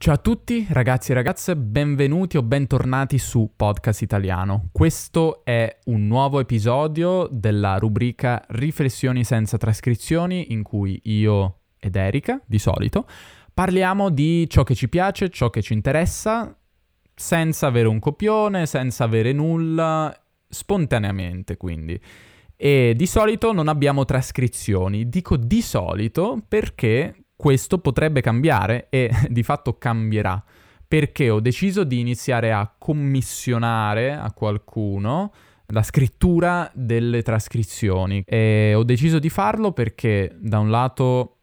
Ciao a tutti ragazzi e ragazze, benvenuti o bentornati su Podcast Italiano. Questo è un nuovo episodio della rubrica Riflessioni senza trascrizioni in cui io ed Erika, di solito, parliamo di ciò che ci piace, ciò che ci interessa, senza avere un copione, senza avere nulla, spontaneamente quindi. E di solito non abbiamo trascrizioni. Dico di solito perché questo potrebbe cambiare e di fatto cambierà. Perché ho deciso di iniziare a commissionare a qualcuno la scrittura delle trascrizioni. E ho deciso di farlo perché da un lato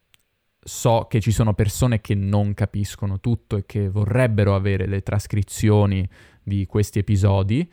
so che ci sono persone che non capiscono tutto e che vorrebbero avere le trascrizioni di questi episodi.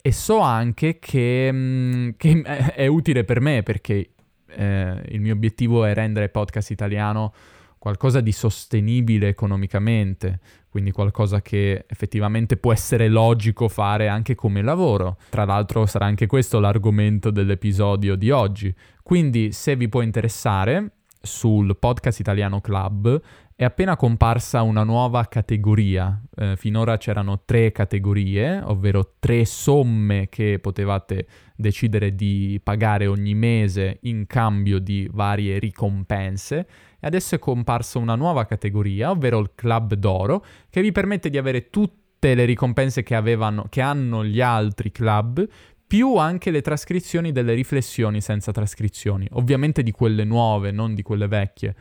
E so anche che, mm, che è utile per me perché eh, il mio obiettivo è rendere podcast italiano qualcosa di sostenibile economicamente, quindi qualcosa che effettivamente può essere logico fare anche come lavoro. Tra l'altro sarà anche questo l'argomento dell'episodio di oggi. Quindi se vi può interessare, sul podcast Italiano Club è appena comparsa una nuova categoria. Eh, finora c'erano tre categorie, ovvero tre somme che potevate decidere di pagare ogni mese in cambio di varie ricompense. E adesso è comparsa una nuova categoria, ovvero il Club d'Oro, che vi permette di avere tutte le ricompense che, avevano, che hanno gli altri club, più anche le trascrizioni delle riflessioni senza trascrizioni, ovviamente di quelle nuove, non di quelle vecchie.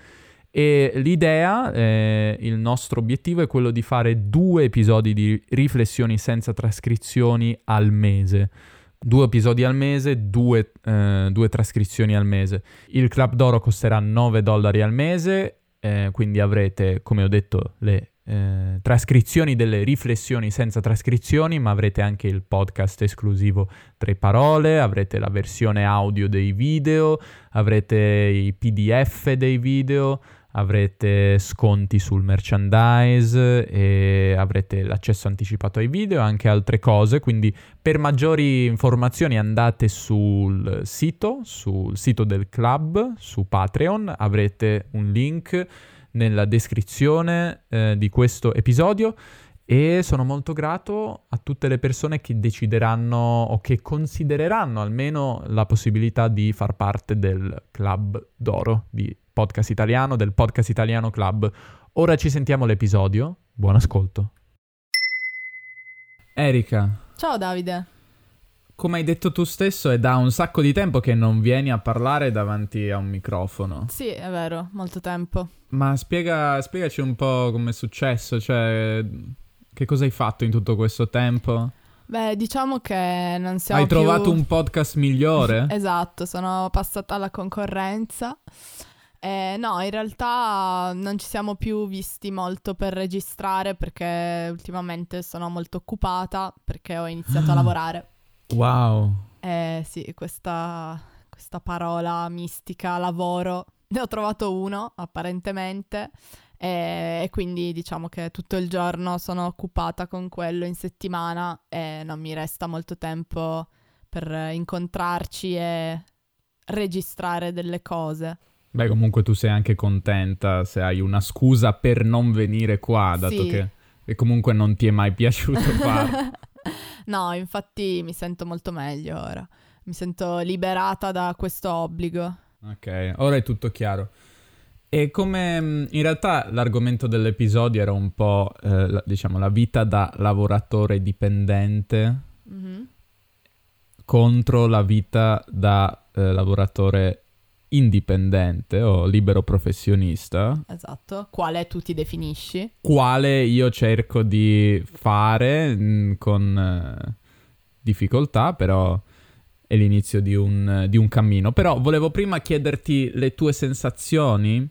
E l'idea, eh, il nostro obiettivo è quello di fare due episodi di riflessioni senza trascrizioni al mese. Due episodi al mese, due, eh, due trascrizioni al mese. Il Club d'Oro costerà 9 dollari al mese, eh, quindi avrete, come ho detto, le eh, trascrizioni delle riflessioni senza trascrizioni, ma avrete anche il podcast esclusivo Tre Parole, avrete la versione audio dei video, avrete i PDF dei video, avrete sconti sul merchandise e avrete l'accesso anticipato ai video e anche altre cose, quindi per maggiori informazioni andate sul sito, sul sito del club, su Patreon, avrete un link nella descrizione eh, di questo episodio. E sono molto grato a tutte le persone che decideranno o che considereranno almeno la possibilità di far parte del club d'oro di podcast italiano, del podcast italiano club. Ora ci sentiamo l'episodio. Buon ascolto. Erika. Ciao Davide. Come hai detto tu stesso, è da un sacco di tempo che non vieni a parlare davanti a un microfono. Sì, è vero, molto tempo. Ma spiega, spiegaci un po' come è successo, cioè che cosa hai fatto in tutto questo tempo? Beh, diciamo che non siamo Hai più... trovato un podcast migliore? esatto, sono passata alla concorrenza. Eh, no, in realtà non ci siamo più visti molto per registrare perché ultimamente sono molto occupata perché ho iniziato a lavorare. Wow. Eh sì, questa, questa parola mistica, lavoro, ne ho trovato uno apparentemente e, e, quindi diciamo che tutto il giorno sono occupata con quello in settimana e non mi resta molto tempo per incontrarci e registrare delle cose. Beh, comunque tu sei anche contenta se hai una scusa per non venire qua, dato sì. che, che comunque non ti è mai piaciuto farlo. no, infatti mi sento molto meglio ora. Mi sento liberata da questo obbligo. Ok, ora è tutto chiaro. E come mm, in realtà l'argomento dell'episodio era un po', eh, la, diciamo, la vita da lavoratore dipendente mm-hmm. contro la vita da eh, lavoratore indipendente o libero professionista. Esatto, quale tu ti definisci? Quale io cerco di fare mh, mm, con eh, difficoltà, però è l'inizio di un, di un, cammino. Però volevo prima chiederti le tue sensazioni,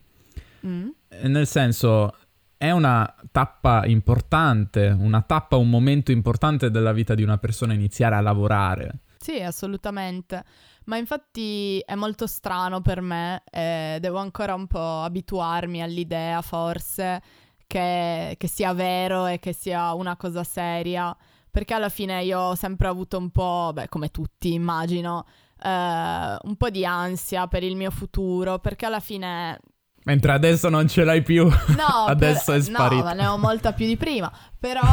mm. nel senso... È una tappa importante, una tappa, un momento importante della vita di una persona iniziare a lavorare. Sì, assolutamente. Ma infatti è molto strano per me e devo ancora un po' abituarmi all'idea forse che, che sia vero e che sia una cosa seria. Perché alla fine io ho sempre avuto un po', beh, come tutti immagino, eh, un po' di ansia per il mio futuro, perché alla fine Mentre adesso non ce l'hai più. No, adesso per... è sparito. No, ne ho molta più di prima. Però...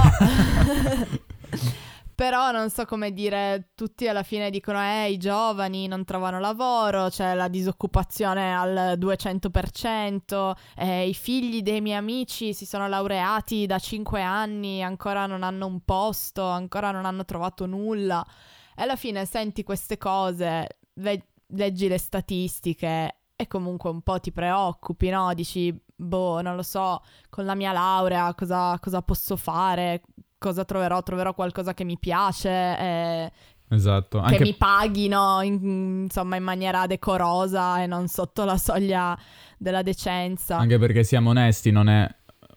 Però non so come dire, tutti alla fine dicono eh i giovani non trovano lavoro, c'è la disoccupazione al 200%, eh, i figli dei miei amici si sono laureati da 5 anni, ancora non hanno un posto, ancora non hanno trovato nulla. E alla fine senti queste cose, le- leggi le statistiche e comunque un po' ti preoccupi, no? Dici, boh, non lo so, con la mia laurea cosa, cosa posso fare? Cosa troverò? Troverò qualcosa che mi piace, eh, esatto. Anche... che mi paghino in, insomma in maniera decorosa e non sotto la soglia della decenza. Anche perché siamo onesti, non è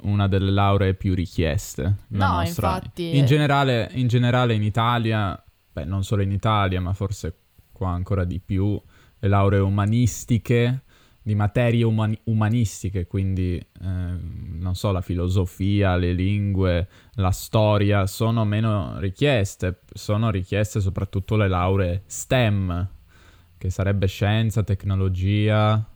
una delle lauree più richieste. no, nostra. infatti. In generale, in generale in Italia, beh, non solo in Italia, ma forse qua ancora di più, le lauree umanistiche di materie umani- umanistiche, quindi eh, non so, la filosofia, le lingue, la storia sono meno richieste, sono richieste soprattutto le lauree STEM, che sarebbe scienza, tecnologia,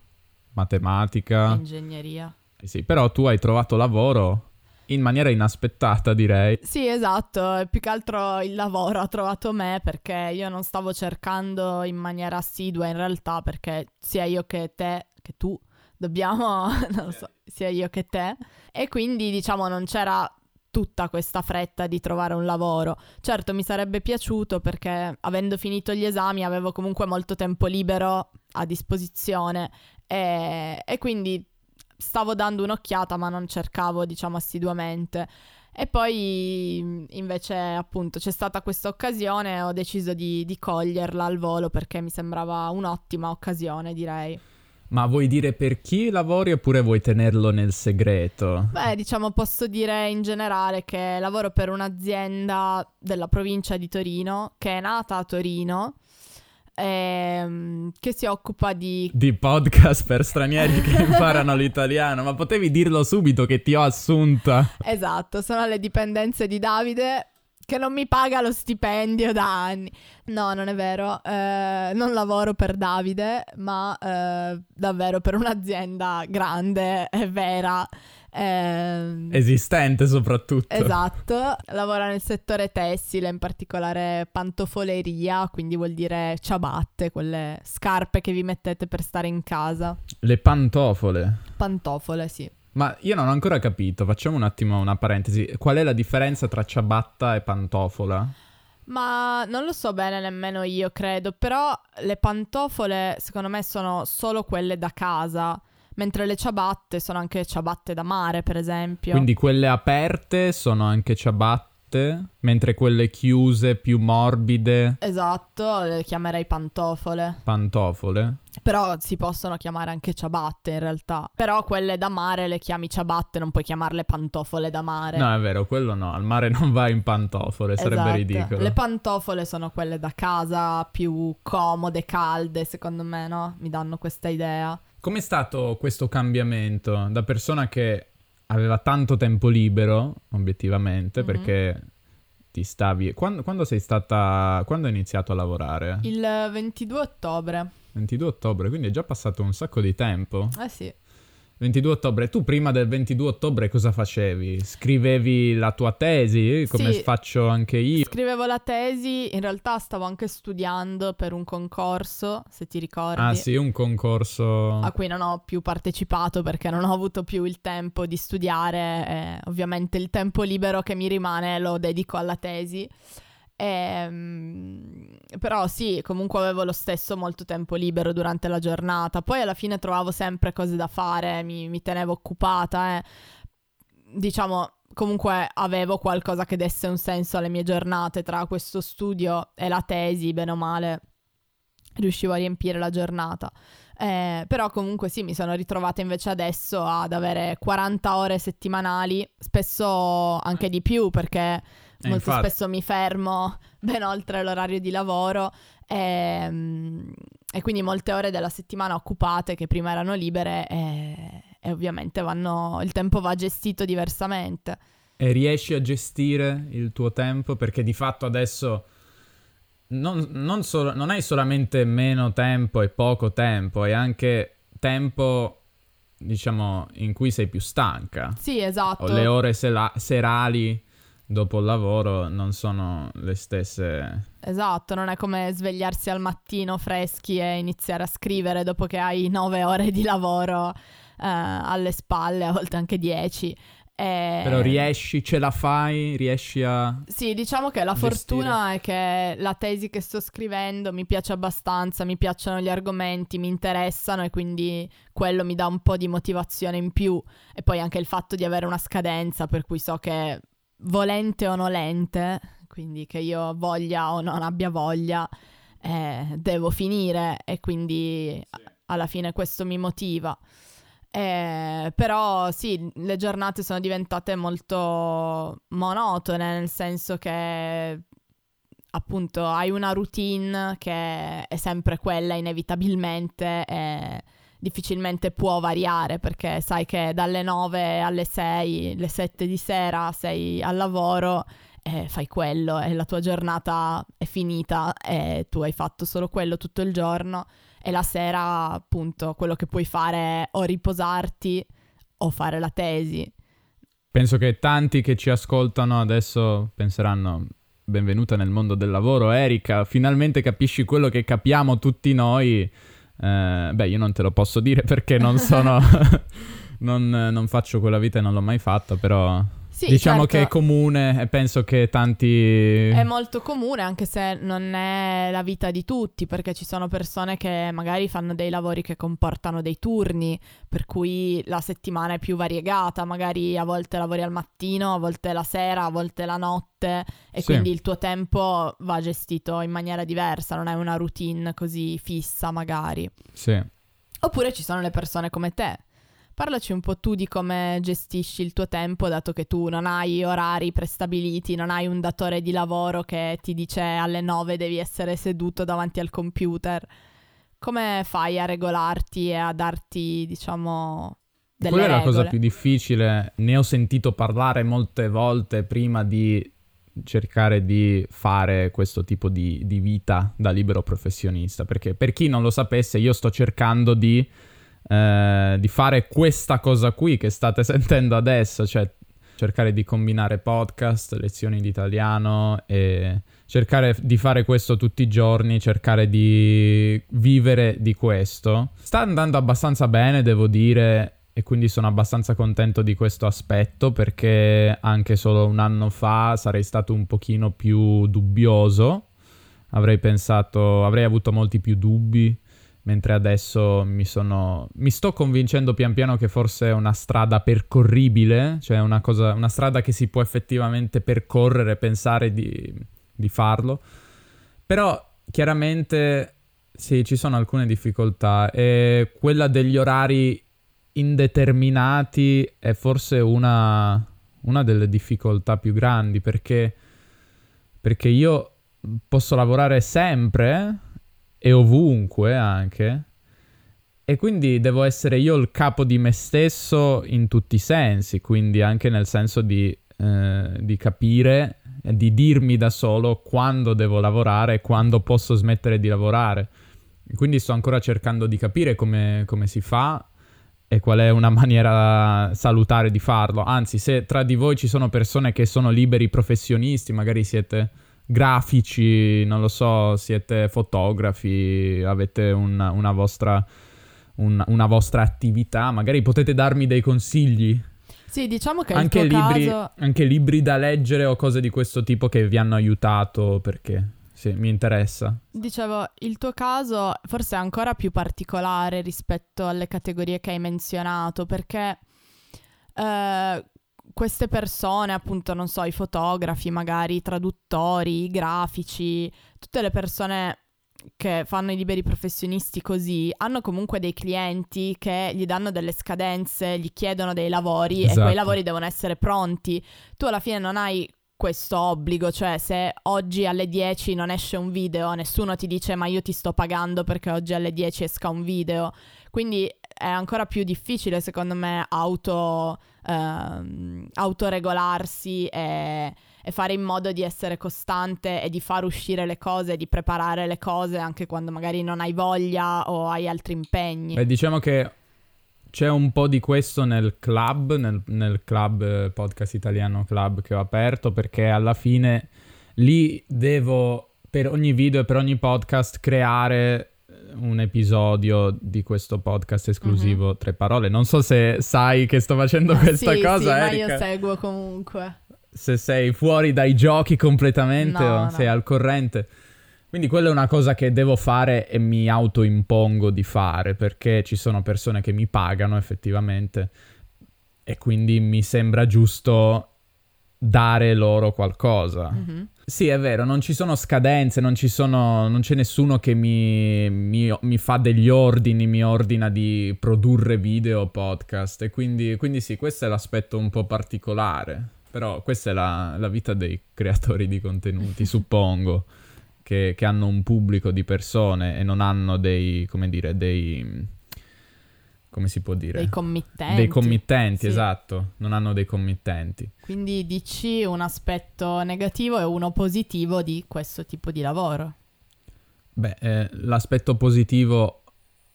matematica, ingegneria. Eh sì, però tu hai trovato lavoro in maniera inaspettata, direi. Sì, esatto. Più che altro il lavoro ha trovato me perché io non stavo cercando in maniera assidua in realtà, perché sia io che te che tu dobbiamo, non lo so, sia io che te. E quindi diciamo non c'era tutta questa fretta di trovare un lavoro. Certo mi sarebbe piaciuto perché avendo finito gli esami avevo comunque molto tempo libero a disposizione e, e quindi stavo dando un'occhiata ma non cercavo diciamo assiduamente. E poi invece appunto c'è stata questa occasione e ho deciso di, di coglierla al volo perché mi sembrava un'ottima occasione direi. Ma vuoi dire per chi lavori oppure vuoi tenerlo nel segreto? Beh, diciamo posso dire in generale che lavoro per un'azienda della provincia di Torino che è nata a Torino ehm, che si occupa di... Di podcast per stranieri che imparano l'italiano, ma potevi dirlo subito che ti ho assunta. Esatto, sono le dipendenze di Davide che non mi paga lo stipendio da anni. No, non è vero, eh, non lavoro per Davide, ma eh, davvero per un'azienda grande e vera. Eh, Esistente soprattutto. Esatto, lavora nel settore tessile, in particolare pantofoleria, quindi vuol dire ciabatte, quelle scarpe che vi mettete per stare in casa. Le pantofole. Pantofole, sì. Ma io non ho ancora capito, facciamo un attimo una parentesi. Qual è la differenza tra ciabatta e pantofola? Ma non lo so bene nemmeno io, credo, però le pantofole secondo me sono solo quelle da casa, mentre le ciabatte sono anche ciabatte da mare, per esempio. Quindi quelle aperte sono anche ciabatte? Alte, mentre quelle chiuse, più morbide. Esatto, le chiamerei pantofole. Pantofole. Però si possono chiamare anche ciabatte in realtà. Però quelle da mare le chiami ciabatte, non puoi chiamarle pantofole da mare. No, è vero, quello no. Al mare non vai in pantofole, sarebbe esatto. ridicolo. Le pantofole sono quelle da casa, più comode, calde, secondo me, no? Mi danno questa idea. Com'è stato questo cambiamento da persona che aveva tanto tempo libero, obiettivamente, mm-hmm. perché ti stavi... Quando, quando, sei stata... Quando hai iniziato a lavorare? Il 22 ottobre. 22 ottobre, quindi è già passato un sacco di tempo. Eh sì. 22 ottobre. Tu prima del 22 ottobre cosa facevi? Scrivevi la tua tesi, come sì, faccio anche io? Scrivevo la tesi, in realtà stavo anche studiando per un concorso, se ti ricordi. Ah sì, un concorso. A cui non ho più partecipato perché non ho avuto più il tempo di studiare. Ovviamente il tempo libero che mi rimane lo dedico alla tesi. Ehm, però sì, comunque avevo lo stesso molto tempo libero durante la giornata. Poi alla fine trovavo sempre cose da fare, mi, mi tenevo occupata. Eh. Diciamo, comunque avevo qualcosa che desse un senso alle mie giornate tra questo studio e la tesi, bene o male. Riuscivo a riempire la giornata. Eh, però comunque sì, mi sono ritrovata invece adesso ad avere 40 ore settimanali, spesso anche di più perché eh, Molto infatti. spesso mi fermo ben oltre l'orario di lavoro e, ehm, e, quindi molte ore della settimana occupate che prima erano libere e, e ovviamente vanno, il tempo va gestito diversamente. E riesci a gestire il tuo tempo perché di fatto adesso non, non, solo, non hai solamente meno tempo e poco tempo, hai anche tempo diciamo, in cui sei più stanca. Sì, esatto. O le ore sela- serali dopo il lavoro non sono le stesse. Esatto, non è come svegliarsi al mattino freschi e iniziare a scrivere dopo che hai nove ore di lavoro eh, alle spalle, a volte anche dieci. E... Però riesci, ce la fai, riesci a... Sì, diciamo che la gestire. fortuna è che la tesi che sto scrivendo mi piace abbastanza, mi piacciono gli argomenti, mi interessano e quindi quello mi dà un po' di motivazione in più. E poi anche il fatto di avere una scadenza per cui so che volente o nolente, quindi che io voglia o non abbia voglia, eh, devo finire e quindi sì. alla fine questo mi motiva. Eh, però sì, le giornate sono diventate molto monotone, nel senso che appunto hai una routine che è sempre quella inevitabilmente e difficilmente può variare perché sai che dalle 9 alle 6, le 7 di sera sei al lavoro e fai quello e la tua giornata è finita e tu hai fatto solo quello tutto il giorno e la sera appunto quello che puoi fare è o riposarti o fare la tesi. Penso che tanti che ci ascoltano adesso penseranno benvenuta nel mondo del lavoro Erika, finalmente capisci quello che capiamo tutti noi. Eh, beh, io non te lo posso dire perché non sono... non, non faccio quella vita e non l'ho mai fatta, però sì, diciamo certo. che è comune e penso che tanti... È molto comune anche se non è la vita di tutti perché ci sono persone che magari fanno dei lavori che comportano dei turni per cui la settimana è più variegata, magari a volte lavori al mattino, a volte la sera, a volte la notte e sì. quindi il tuo tempo va gestito in maniera diversa, non è una routine così fissa magari. Sì. Oppure ci sono le persone come te Parlaci un po' tu di come gestisci il tuo tempo, dato che tu non hai orari prestabiliti, non hai un datore di lavoro che ti dice alle 9 devi essere seduto davanti al computer. Come fai a regolarti e a darti, diciamo, delle Quella regole? è la cosa più difficile. Ne ho sentito parlare molte volte prima di cercare di fare questo tipo di, di vita da libero professionista. Perché per chi non lo sapesse, io sto cercando di eh, di fare questa cosa qui che state sentendo adesso, cioè cercare di combinare podcast, lezioni di italiano e cercare di fare questo tutti i giorni, cercare di vivere di questo. Sta andando abbastanza bene, devo dire, e quindi sono abbastanza contento di questo aspetto perché anche solo un anno fa sarei stato un pochino più dubbioso. Avrei pensato, avrei avuto molti più dubbi mentre adesso mi sono... mi sto convincendo pian piano che forse è una strada percorribile, cioè una, cosa, una strada che si può effettivamente percorrere, pensare di, di farlo. Però chiaramente sì, ci sono alcune difficoltà e quella degli orari indeterminati è forse una, una delle difficoltà più grandi perché, perché io posso lavorare sempre e ovunque anche. E quindi devo essere io il capo di me stesso in tutti i sensi, quindi anche nel senso di, eh, di capire di dirmi da solo quando devo lavorare e quando posso smettere di lavorare. Quindi sto ancora cercando di capire come, come si fa e qual è una maniera salutare di farlo. Anzi, se tra di voi ci sono persone che sono liberi professionisti, magari siete grafici, non lo so, siete fotografi, avete una, una, vostra, un, una vostra attività, magari potete darmi dei consigli. Sì, diciamo che anche libri, caso... anche libri da leggere o cose di questo tipo che vi hanno aiutato perché sì, mi interessa. Dicevo, il tuo caso forse è ancora più particolare rispetto alle categorie che hai menzionato perché eh, queste persone, appunto, non so, i fotografi, magari i traduttori, i grafici, tutte le persone che fanno i liberi professionisti così hanno comunque dei clienti che gli danno delle scadenze, gli chiedono dei lavori esatto. e quei lavori devono essere pronti. Tu alla fine non hai questo obbligo, cioè se oggi alle 10 non esce un video, nessuno ti dice ma io ti sto pagando perché oggi alle 10 esca un video. Quindi è ancora più difficile secondo me auto, ehm, autoregolarsi e, e, fare in modo di essere costante e di far uscire le cose, di preparare le cose anche quando magari non hai voglia o hai altri impegni. Beh, diciamo che c'è un po' di questo nel club, nel, nel club eh, podcast italiano club che ho aperto, perché alla fine lì devo per ogni video e per ogni podcast creare un episodio di questo podcast esclusivo uh-huh. Tre Parole. Non so se sai che sto facendo ah, questa sì, cosa, sì, Erika. ma io seguo comunque. Se sei fuori dai giochi completamente no, o no. sei al corrente. Quindi quella è una cosa che devo fare e mi autoimpongo di fare perché ci sono persone che mi pagano effettivamente e quindi mi sembra giusto dare loro qualcosa. Mm-hmm. Sì, è vero, non ci sono scadenze, non, ci sono, non c'è nessuno che mi, mi, mi, fa degli ordini, mi ordina di produrre video o podcast. E quindi, quindi sì, questo è l'aspetto un po' particolare. Però questa è la, la vita dei creatori di contenuti, suppongo, che, che, hanno un pubblico di persone e non hanno dei, come dire, dei... Come si può dire? Dei committenti. Dei committenti, sì. esatto. Non hanno dei committenti. Quindi dici un aspetto negativo e uno positivo di questo tipo di lavoro. Beh, eh, l'aspetto positivo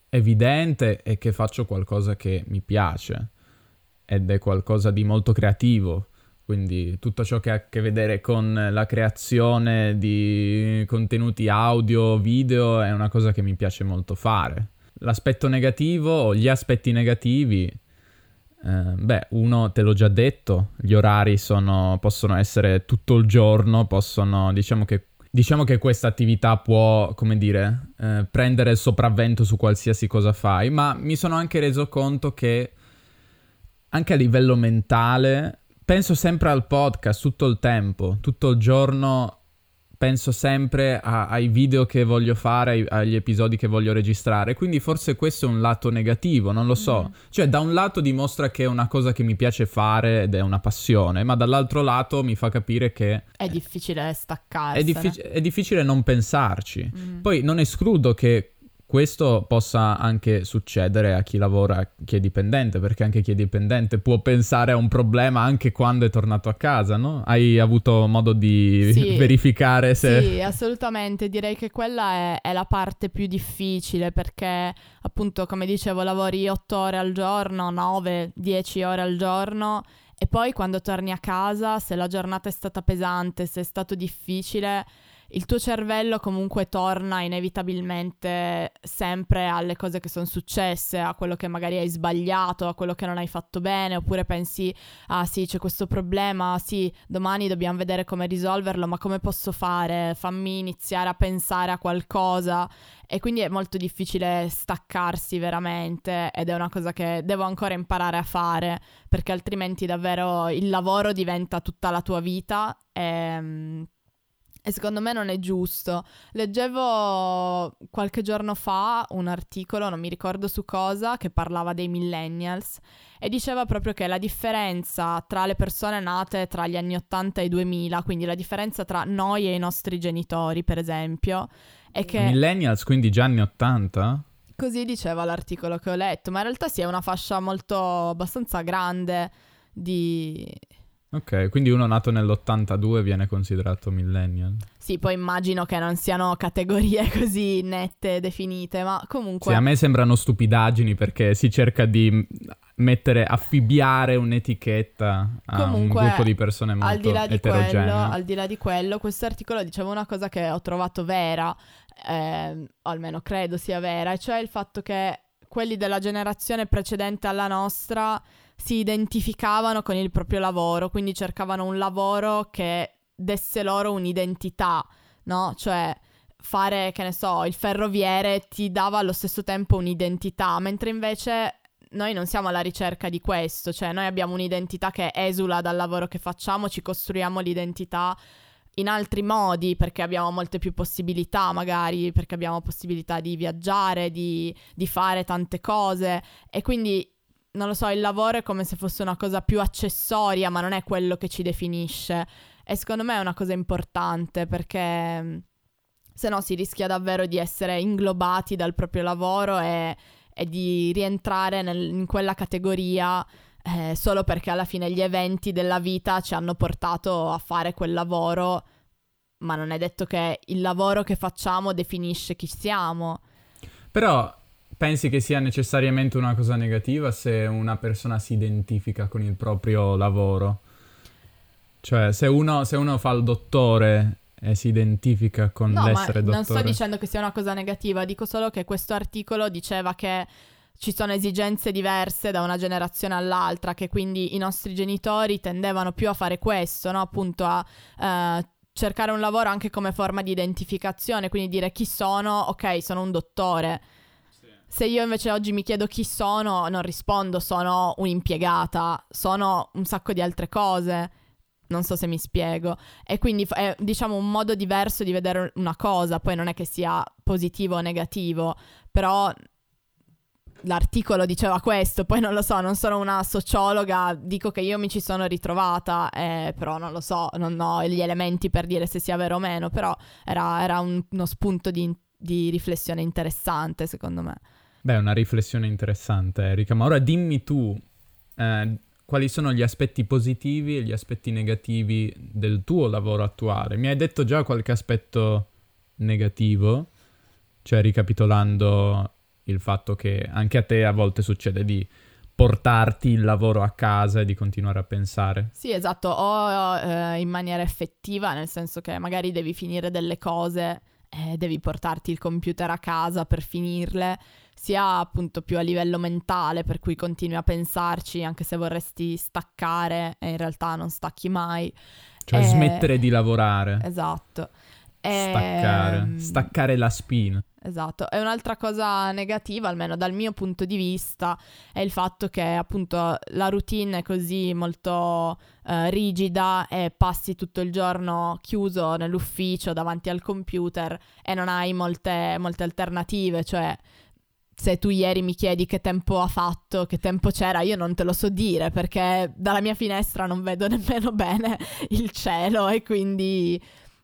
evidente è che faccio qualcosa che mi piace ed è qualcosa di molto creativo. Quindi tutto ciò che ha a che vedere con la creazione di contenuti audio, video è una cosa che mi piace molto fare. L'aspetto negativo gli aspetti negativi Uh, beh, uno te l'ho già detto, gli orari sono, possono essere tutto il giorno, possono, diciamo che, diciamo che questa attività può, come dire, uh, prendere il sopravvento su qualsiasi cosa fai, ma mi sono anche reso conto che anche a livello mentale penso sempre al podcast tutto il tempo, tutto il giorno penso sempre a, ai video che voglio fare, ai, agli episodi che voglio registrare. Quindi forse questo è un lato negativo, non lo so. Mm. Cioè, da un lato dimostra che è una cosa che mi piace fare ed è una passione, ma dall'altro lato mi fa capire che... È difficile staccarsi. È, diffic- è, difficile non pensarci. Mm. Poi non escludo che questo possa anche succedere a chi lavora, chi è dipendente, perché anche chi è dipendente può pensare a un problema anche quando è tornato a casa, no? Hai avuto modo di sì, verificare se... Sì, assolutamente, direi che quella è, è, la parte più difficile perché appunto, come dicevo, lavori 8 ore al giorno, 9, 10 ore al giorno e poi quando torni a casa, se la giornata è stata pesante, se è stato difficile il tuo cervello comunque torna inevitabilmente sempre alle cose che sono successe, a quello che magari hai sbagliato, a quello che non hai fatto bene, oppure pensi, ah sì, c'è questo problema, sì, domani dobbiamo vedere come risolverlo, ma come posso fare? Fammi iniziare a pensare a qualcosa. E quindi è molto difficile staccarsi veramente ed è una cosa che devo ancora imparare a fare perché altrimenti davvero il lavoro diventa tutta la tua vita e e secondo me non è giusto. Leggevo qualche giorno fa un articolo, non mi ricordo su cosa, che parlava dei millennials e diceva proprio che la differenza tra le persone nate tra gli anni 80 e i 2000, quindi la differenza tra noi e i nostri genitori, per esempio, è che... Millennials, quindi già anni 80? Così diceva l'articolo che ho letto, ma in realtà sì è una fascia molto abbastanza grande di Ok, quindi uno nato nell'82 viene considerato millennial. Sì, poi immagino che non siano categorie così nette, definite, ma comunque... Sì, a me sembrano stupidaggini perché si cerca di mettere, affibbiare un'etichetta a comunque, un gruppo di persone molto al di là di. Quello, al di là di quello, questo articolo diceva una cosa che ho trovato vera, eh, o almeno credo sia vera, e cioè il fatto che quelli della generazione precedente alla nostra si identificavano con il proprio lavoro, quindi cercavano un lavoro che desse loro un'identità, no? Cioè fare, che ne so, il ferroviere ti dava allo stesso tempo un'identità, mentre invece noi non siamo alla ricerca di questo, cioè noi abbiamo un'identità che esula dal lavoro che facciamo, ci costruiamo l'identità in altri modi perché abbiamo molte più possibilità magari, perché abbiamo possibilità di viaggiare, di, di fare tante cose e quindi non lo so, il lavoro è come se fosse una cosa più accessoria, ma non è quello che ci definisce. E secondo me è una cosa importante perché mm, se no si rischia davvero di essere inglobati dal proprio lavoro e, e di rientrare nel, in quella categoria eh, solo perché alla fine gli eventi della vita ci hanno portato a fare quel lavoro, ma non è detto che il lavoro che facciamo definisce chi siamo. Però pensi che sia necessariamente una cosa negativa se una persona si identifica con il proprio lavoro? Cioè, se uno, se uno fa il dottore e si identifica con no, l'essere dottore... Non sto dicendo che sia una cosa negativa, dico solo che questo articolo diceva che ci sono esigenze diverse da una generazione all'altra, che quindi i nostri genitori tendevano più a fare questo, no? appunto a eh, cercare un lavoro anche come forma di identificazione, quindi dire chi sono, ok, sono un dottore. Se io invece oggi mi chiedo chi sono, non rispondo sono un'impiegata, sono un sacco di altre cose. Non so se mi spiego. E quindi è diciamo un modo diverso di vedere una cosa, poi non è che sia positivo o negativo, però l'articolo diceva questo, poi non lo so, non sono una sociologa, dico che io mi ci sono ritrovata, eh, però non lo so, non ho gli elementi per dire se sia vero o meno, però era, era un, uno spunto di, di, riflessione interessante secondo me. Beh, una riflessione interessante Erika, ma ora dimmi tu eh, quali sono gli aspetti positivi e gli aspetti negativi del tuo lavoro attuale. Mi hai detto già qualche aspetto negativo, cioè ricapitolando il fatto che anche a te a volte succede di portarti il lavoro a casa e di continuare a pensare. Sì, esatto, o eh, in maniera effettiva, nel senso che magari devi finire delle cose e devi portarti il computer a casa per finirle, sia appunto più a livello mentale, per cui continui a pensarci anche se vorresti staccare e in realtà non stacchi mai. Cioè e... smettere di lavorare. Esatto. Staccare, e... staccare la spina. Esatto, e un'altra cosa negativa, almeno dal mio punto di vista, è il fatto che appunto la routine è così molto eh, rigida e passi tutto il giorno chiuso nell'ufficio davanti al computer e non hai molte, molte alternative, cioè se tu ieri mi chiedi che tempo ha fatto, che tempo c'era, io non te lo so dire perché dalla mia finestra non vedo nemmeno bene il cielo e quindi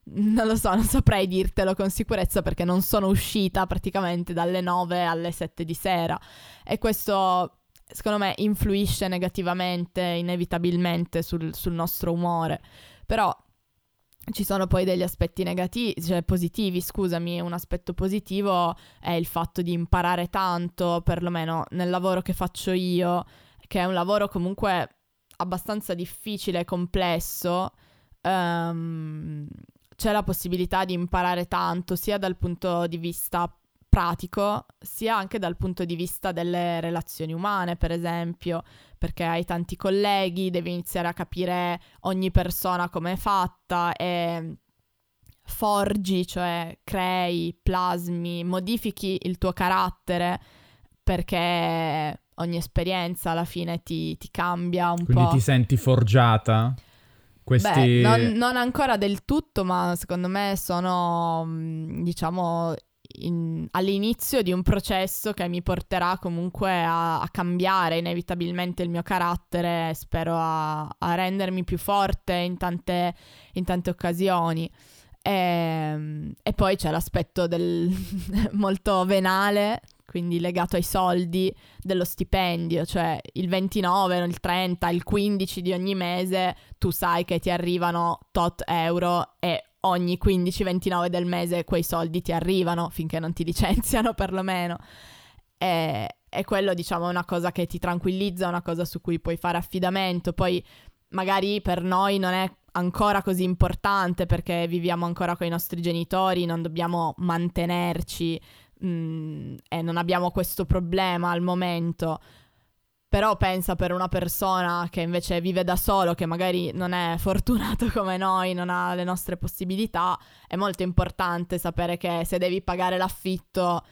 non lo so, non saprei dirtelo con sicurezza perché non sono uscita praticamente dalle 9 alle 7 di sera e questo secondo me influisce negativamente, inevitabilmente sul, sul nostro umore. Però ci sono poi degli aspetti negativi, cioè positivi, scusami, un aspetto positivo è il fatto di imparare tanto, perlomeno nel lavoro che faccio io, che è un lavoro comunque abbastanza difficile e complesso. Um, c'è la possibilità di imparare tanto sia dal punto di vista pratico, sia anche dal punto di vista delle relazioni umane, per esempio, perché hai tanti colleghi, devi iniziare a capire ogni persona come è fatta e forgi, cioè crei, plasmi, modifichi il tuo carattere perché ogni esperienza alla fine ti, ti cambia un Quindi po'. Quindi ti senti forgiata? Questi... Beh, non, non, ancora del tutto, ma secondo me sono, mm, diciamo, in, all'inizio di un processo che mi porterà comunque a, a cambiare inevitabilmente il mio carattere, spero a, a rendermi più forte in tante, in tante occasioni. E, ehm, e, poi c'è l'aspetto del molto venale quindi legato ai soldi dello stipendio, cioè il 29, il 30, il 15 di ogni mese tu sai che ti arrivano tot euro e ogni 15-29 del mese quei soldi ti arrivano finché non ti licenziano perlomeno. E, e quello diciamo è una cosa che ti tranquillizza, una cosa su cui puoi fare affidamento, poi magari per noi non è ancora così importante perché viviamo ancora con i nostri genitori, non dobbiamo mantenerci mm, e non abbiamo questo problema al momento. Però pensa per una persona che invece vive da solo, che magari non è fortunato come noi, non ha le nostre possibilità, è molto importante sapere che se devi pagare l'affitto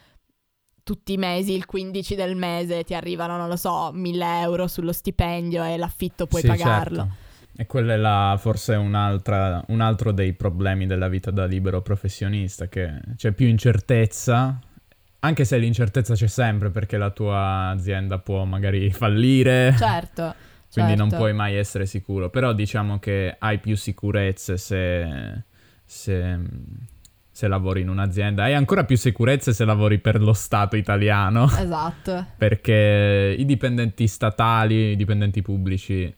tutti i mesi, il 15 del mese, ti arrivano, non lo so, 1000 euro sullo stipendio e l'affitto puoi sì, pagarlo. Certo. E quello è la, forse un altro dei problemi della vita da libero professionista, che c'è più incertezza anche se l'incertezza c'è sempre perché la tua azienda può magari fallire. Certo. quindi certo. non puoi mai essere sicuro. Però diciamo che hai più sicurezze se, se, se lavori in un'azienda. Hai ancora più sicurezze se lavori per lo Stato italiano. Esatto. perché i dipendenti statali, i dipendenti pubblici,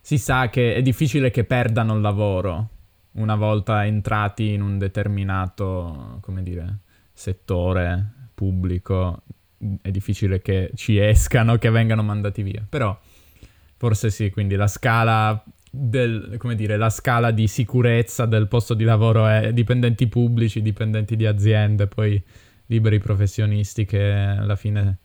si sa che è difficile che perdano il lavoro una volta entrati in un determinato, come dire, settore pubblico è difficile che ci escano, che vengano mandati via. Però forse sì, quindi la scala del, come dire, la scala di sicurezza del posto di lavoro è dipendenti pubblici, dipendenti di aziende, poi liberi professionisti che alla fine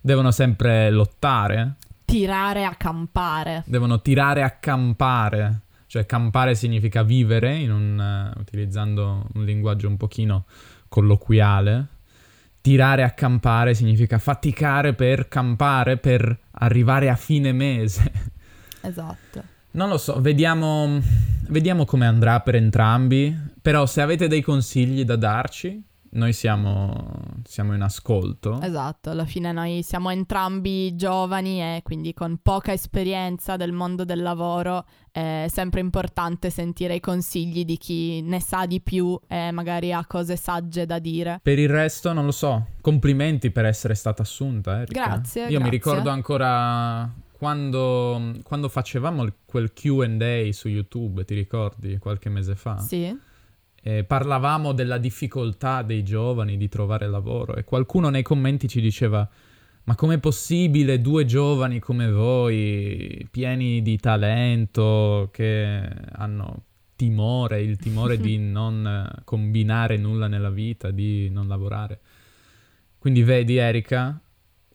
devono sempre lottare. Tirare a campare. Devono tirare a campare. Cioè campare significa vivere, un, uh, utilizzando un linguaggio un pochino colloquiale. Tirare a campare significa faticare per campare, per arrivare a fine mese. Esatto. Non lo so, vediamo, vediamo come andrà per entrambi. Però se avete dei consigli da darci, noi siamo, siamo, in ascolto. Esatto, alla fine noi siamo entrambi giovani e quindi con poca esperienza del mondo del lavoro è sempre importante sentire i consigli di chi ne sa di più e magari ha cose sagge da dire. Per il resto non lo so, complimenti per essere stata assunta. Erika. Grazie. Io grazie. mi ricordo ancora quando, quando facevamo quel QA su YouTube, ti ricordi, qualche mese fa? Sì eh, parlavamo della difficoltà dei giovani di trovare lavoro e qualcuno nei commenti ci diceva ma com'è possibile due giovani come voi, pieni di talento, che hanno timore, il timore di non combinare nulla nella vita, di non lavorare. Quindi vedi Erika,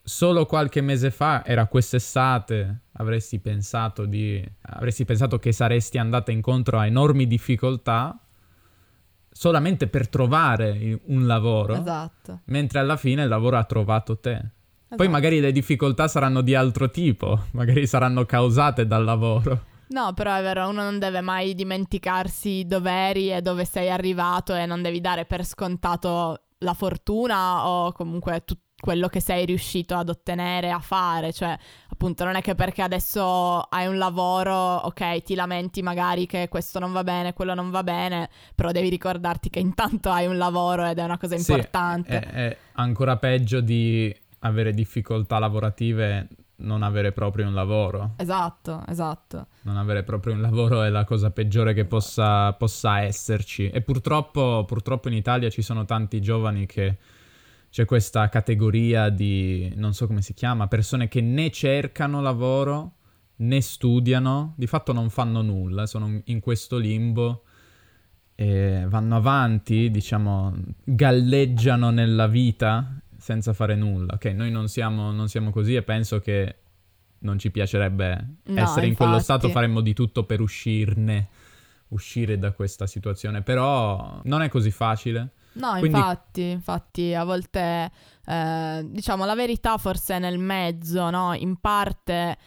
solo qualche mese fa era quest'estate, avresti pensato, di, avresti pensato che saresti andata incontro a enormi difficoltà solamente per trovare un lavoro. Esatto. Mentre alla fine il lavoro ha trovato te. Esatto. Poi magari le difficoltà saranno di altro tipo, magari saranno causate dal lavoro. No, però è vero, uno non deve mai dimenticarsi dove eri e dove sei arrivato e non devi dare per scontato la fortuna o comunque tutto quello che sei riuscito ad ottenere, a fare, cioè appunto non è che perché adesso hai un lavoro, ok, ti lamenti magari che questo non va bene, quello non va bene, però devi ricordarti che intanto hai un lavoro ed è una cosa importante. Sì, è, è ancora peggio di avere difficoltà lavorative non avere proprio un lavoro. Esatto, esatto. Non avere proprio un lavoro è la cosa peggiore che possa, possa esserci. E purtroppo, purtroppo in Italia ci sono tanti giovani che c'è questa categoria di, non so come si chiama, persone che né cercano lavoro né studiano, di fatto non fanno nulla, sono in questo limbo e vanno avanti, diciamo, galleggiano nella vita senza fare nulla. Ok, noi non siamo, non siamo così e penso che non ci piacerebbe No, essere in quello infatti. stato, faremmo di tutto per uscirne, uscire da questa situazione, però non è così facile. No, Quindi- infatti, infatti a volte eh, diciamo la verità forse è nel mezzo, no? In parte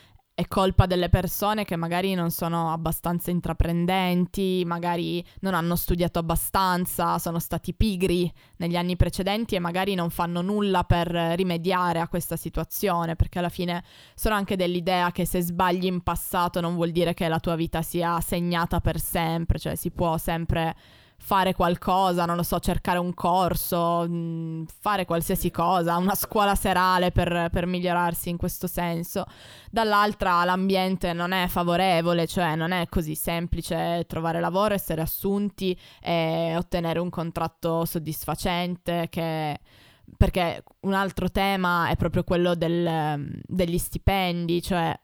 è colpa delle persone che magari non sono abbastanza intraprendenti, magari non hanno studiato abbastanza, sono stati pigri negli anni precedenti e magari non fanno nulla per rimediare a questa situazione, perché alla fine sono anche dell'idea che se sbagli in passato non vuol dire che la tua vita sia segnata per sempre, cioè si può sempre fare qualcosa, non lo so, cercare un corso, mh, fare qualsiasi cosa, una scuola serale per, per migliorarsi in questo senso. Dall'altra l'ambiente non è favorevole, cioè non è così semplice trovare lavoro, essere assunti e ottenere un contratto soddisfacente che... Perché un altro tema è proprio quello del- degli stipendi, cioè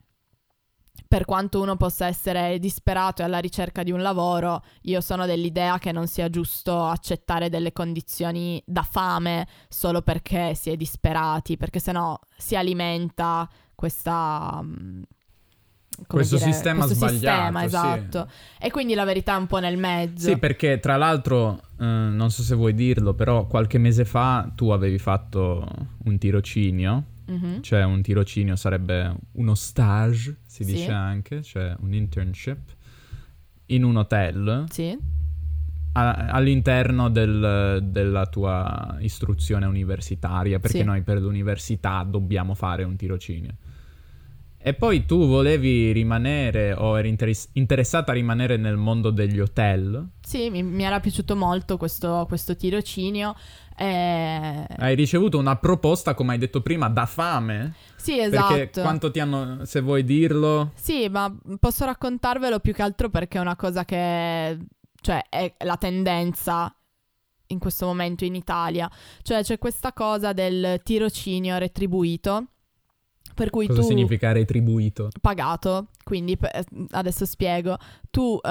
per quanto uno possa essere disperato e alla ricerca di un lavoro, io sono dell'idea che non sia giusto accettare delle condizioni da fame solo perché si è disperati, perché sennò si alimenta questa... mm, Questo dire, sistema questo sbagliato, sistema, sì. esatto. E quindi la verità è un po' nel mezzo. Sì, perché tra l'altro, eh, non so se vuoi dirlo, però qualche mese fa tu avevi fatto un tirocinio, Mhm. cioè un tirocinio sarebbe uno stage, si Sì. dice anche, cioè un internship, in un hotel Sì, a- all'interno del- della tua istruzione universitaria, perché Sì. noi per l'università dobbiamo fare un tirocinio. E poi tu volevi rimanere o eri interes- interessata a rimanere nel mondo degli hotel. sì mi, mi era piaciuto molto questo, questo tirocinio. Eh, Hai ricevuto una proposta, come hai detto prima, da fame. Sì, esatto. Perché quanto ti hanno, se vuoi dirlo, Sì, ma posso raccontarvelo più che altro perché è una cosa che, cioè, è la tendenza in questo momento in Italia. Cioè c'è questa cosa del tirocinio retribuito. Per cui Cosa tu significa retribuito? pagato, quindi pe- adesso spiego, tu eh,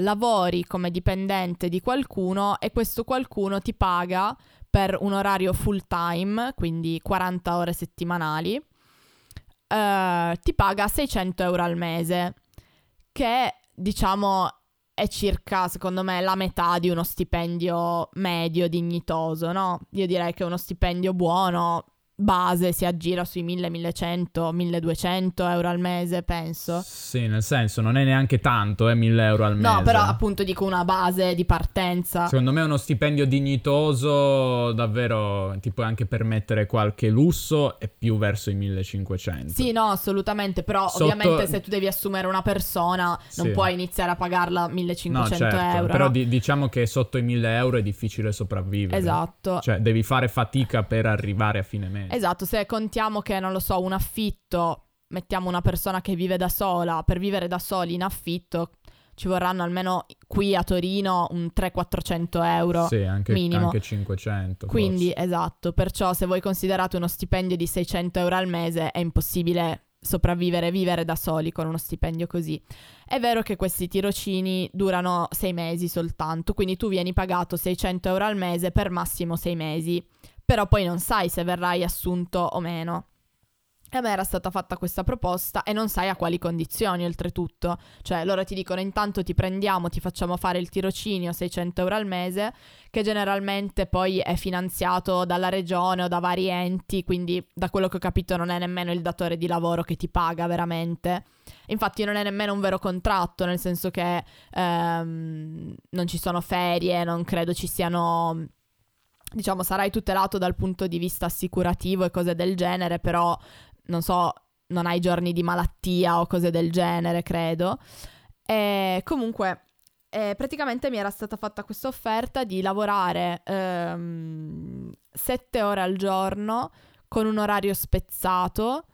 lavori come dipendente di qualcuno e questo qualcuno ti paga per un orario full time, quindi 40 ore settimanali, eh, ti paga 600 euro al mese, che diciamo è circa, secondo me, la metà di uno stipendio medio dignitoso, no? Io direi che uno stipendio buono base si aggira sui 1000, 1100, 1200 euro al mese, penso. Sì, nel senso, non è neanche tanto, eh, 1000 euro al mese. No, però appunto dico una base di partenza. Secondo me uno stipendio dignitoso davvero ti puoi anche permettere qualche lusso e più verso i 1500. Sì, no, assolutamente, però Sotto- ovviamente se tu devi assumere una persona non Sì. puoi iniziare a pagarla No, 1500 certo, euro. però no? di- diciamo che sotto i 1000 euro è difficile sopravvivere. Esatto. Cioè, devi fare fatica per arrivare a fine mese. Esatto, se contiamo che, non lo so, un affitto, mettiamo una persona che vive da sola, per vivere da soli in affitto ci vorranno almeno qui a Torino un 300-400 euro. Sì, anche, minimo. anche 500. Quindi, forse. esatto, perciò se voi considerate uno stipendio di 600 euro al mese è impossibile sopravvivere, vivere da soli con uno stipendio così. È vero che questi tirocini durano sei mesi soltanto, quindi tu vieni pagato 600 euro al mese per massimo sei mesi, però poi non sai se verrai assunto o meno. E a me era stata fatta questa proposta e non sai a quali condizioni oltretutto. Cioè loro ti dicono intanto ti prendiamo, ti facciamo fare il tirocinio 600 euro al mese, che generalmente poi è finanziato dalla regione o da vari enti, quindi da quello che ho capito non è nemmeno il datore di lavoro che ti paga veramente. Infatti non è nemmeno un vero contratto, nel senso che ehm, non ci sono ferie, non credo ci siano... Diciamo, sarai tutelato dal punto di vista assicurativo e cose del genere, però non so, non hai giorni di malattia o cose del genere, credo. E comunque, eh, praticamente mi era stata fatta questa offerta di lavorare ehm, sette ore al giorno con un orario spezzato.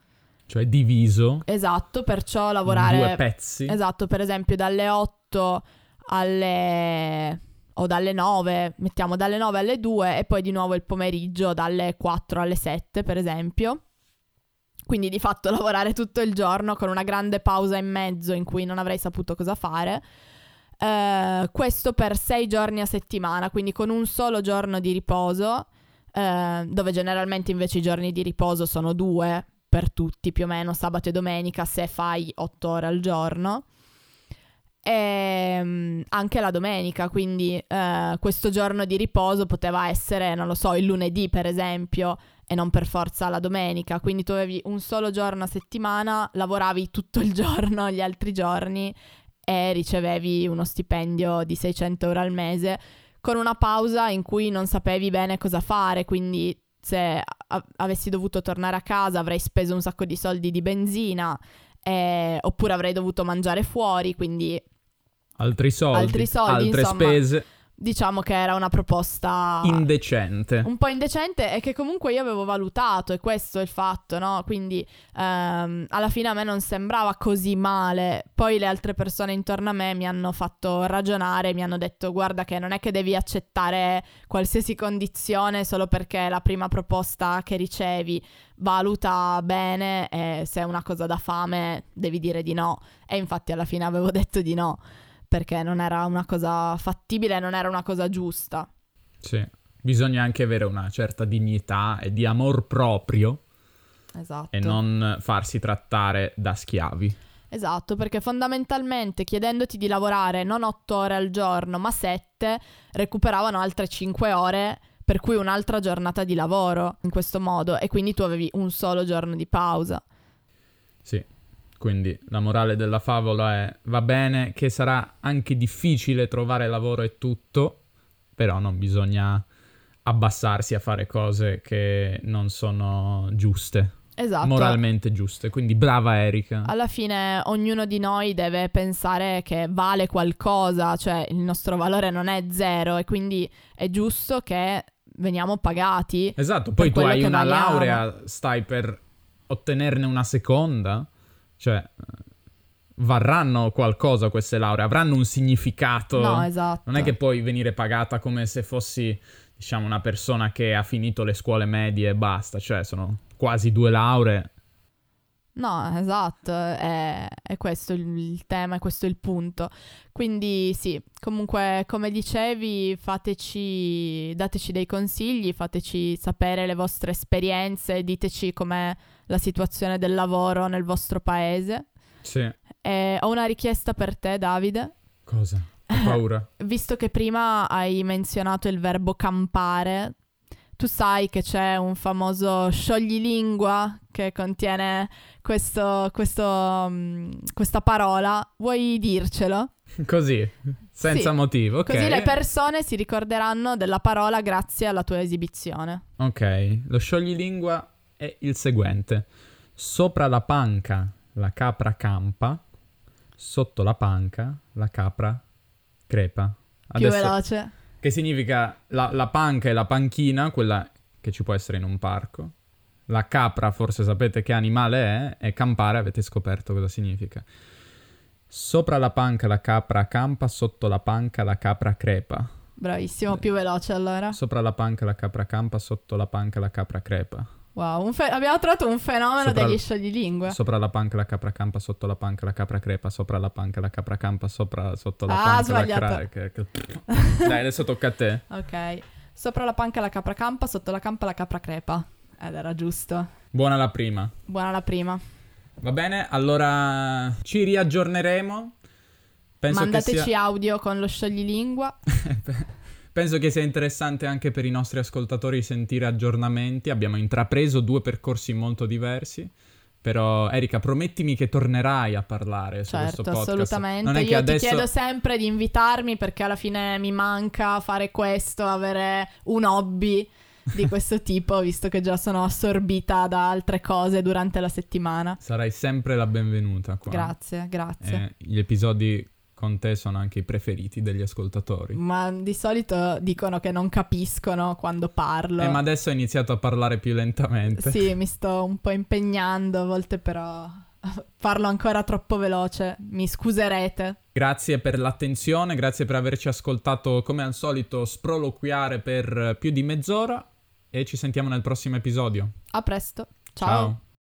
Cioè diviso Esatto, perciò in lavorare... due pezzi. Esatto, per esempio dalle 8 alle... o dalle 9, mettiamo dalle 9 alle 2 e poi di nuovo il pomeriggio dalle 4 alle 7, per esempio. Quindi di fatto lavorare tutto il giorno con una grande pausa in mezzo in cui non avrei saputo cosa fare. Eh, questo per 6 giorni a settimana, quindi con un solo giorno di riposo, eh, dove generalmente invece i giorni di riposo sono due per tutti, più o meno sabato e domenica, se fai 8 ore al giorno. E mm, anche la domenica, quindi eh, questo giorno di riposo poteva essere, non lo so, il lunedì per esempio, e non per forza la domenica. Quindi tu avevi un solo giorno a settimana, lavoravi tutto il giorno gli altri giorni e ricevevi uno stipendio di 600 euro al mese con una pausa in cui non sapevi bene cosa fare, quindi se a- avessi dovuto tornare a casa avrei speso un sacco di soldi di benzina eh, oppure avrei dovuto mangiare fuori, quindi Altri soldi, Altri soldi, altre insomma. spese. diciamo che era una proposta Indecente. un po' indecente e che comunque io avevo valutato e questo è il fatto, no? Quindi ehm, alla fine a me non sembrava così male. Poi le altre persone intorno a me mi hanno fatto ragionare, mi hanno detto guarda che non è che devi accettare qualsiasi condizione solo perché è la prima proposta che ricevi. Valuta bene e se è una cosa da fame devi dire di no. E infatti alla fine avevo detto di no perché non era una cosa fattibile, non era una cosa giusta. Sì. Bisogna anche avere una certa dignità e di amor proprio Esatto. e non farsi trattare da schiavi. Esatto, perché fondamentalmente chiedendoti di lavorare non 8 ore al giorno, ma 7, recuperavano altre 5 ore, per cui un'altra giornata di lavoro in questo modo e quindi tu avevi un solo giorno di pausa. Sì. Quindi la morale della favola è va bene che sarà anche difficile trovare lavoro e tutto, però non bisogna abbassarsi a fare cose che non sono giuste, Esatto. moralmente giuste. Quindi brava Erika. Alla fine ognuno di noi deve pensare che vale qualcosa, cioè il nostro valore non è zero e quindi è giusto che veniamo pagati. Esatto, poi tu hai una valiamo. laurea, stai per ottenerne una seconda, cioè varranno qualcosa queste lauree, avranno un significato. No, esatto. Non è che puoi venire pagata come se fossi, diciamo, una persona che ha finito le scuole medie e basta, cioè sono quasi due lauree. No, esatto, è, è questo il, tema, è questo il punto. Quindi sì, comunque come dicevi, fateci, dateci dei consigli, fateci sapere le vostre esperienze, diteci com'è la situazione del lavoro nel vostro paese. Sì. E ho una richiesta per te, Davide. Cosa? Ho paura. Visto che prima hai menzionato il verbo campare, tu sai che c'è un famoso scioglilingua che contiene questo, questo, um, questa parola. Vuoi dircelo? Così, senza sì. motivo. Okay. Così le persone si ricorderanno della parola grazie alla tua esibizione. Ok, lo scioglilingua è il seguente. Sopra la panca la capra campa, sotto la panca la capra crepa. Adesso... Più veloce. Che significa la, la panca e la panchina, quella che ci può essere in un parco. La capra, forse sapete che animale è, e campare avete scoperto cosa significa. Sopra la panca la capra campa, sotto la panca la capra crepa. Bravissimo, più veloce allora. Sopra la panca la capra campa, sotto la panca la capra crepa. Wow, fe- abbiamo trovato un fenomeno sopra degli scioglilingue. Sopra la panca la capra campa, sotto la panca la capra crepa, sopra la panca la capra campa, sopra, sotto la ah, panca sbagliato. la capra... Dai, adesso tocca a te. Ok. Sopra la panca la capra campa, sotto la campa la capra crepa. Ed era giusto. Buona la prima. Buona la prima. Va bene, allora ci riaggiorneremo. Penso Mandateci sia... audio con lo scioglilingua. Penso che sia interessante anche per i nostri ascoltatori sentire aggiornamenti. Abbiamo intrapreso due percorsi molto diversi. Però, Erika, promettimi che tornerai a parlare su certo, questo podcast. assolutamente. Non è Io adesso... ti chiedo sempre di invitarmi perché alla fine mi manca fare questo, avere un hobby di questo tipo, visto che già sono assorbita da altre cose durante la settimana. Sarai sempre la benvenuta qua. Grazie, grazie. Eh, gli episodi con te sono anche i preferiti degli ascoltatori. Ma di solito dicono che non capiscono quando parlo. Eh, ma adesso ho iniziato a parlare più lentamente. Sì, mi sto un po' impegnando, a volte però parlo ancora troppo veloce, mi scuserete. Grazie per l'attenzione, grazie per averci ascoltato come al solito sproloquiare per più di mezz'ora e ci sentiamo nel prossimo episodio. A presto, ciao. Ciao.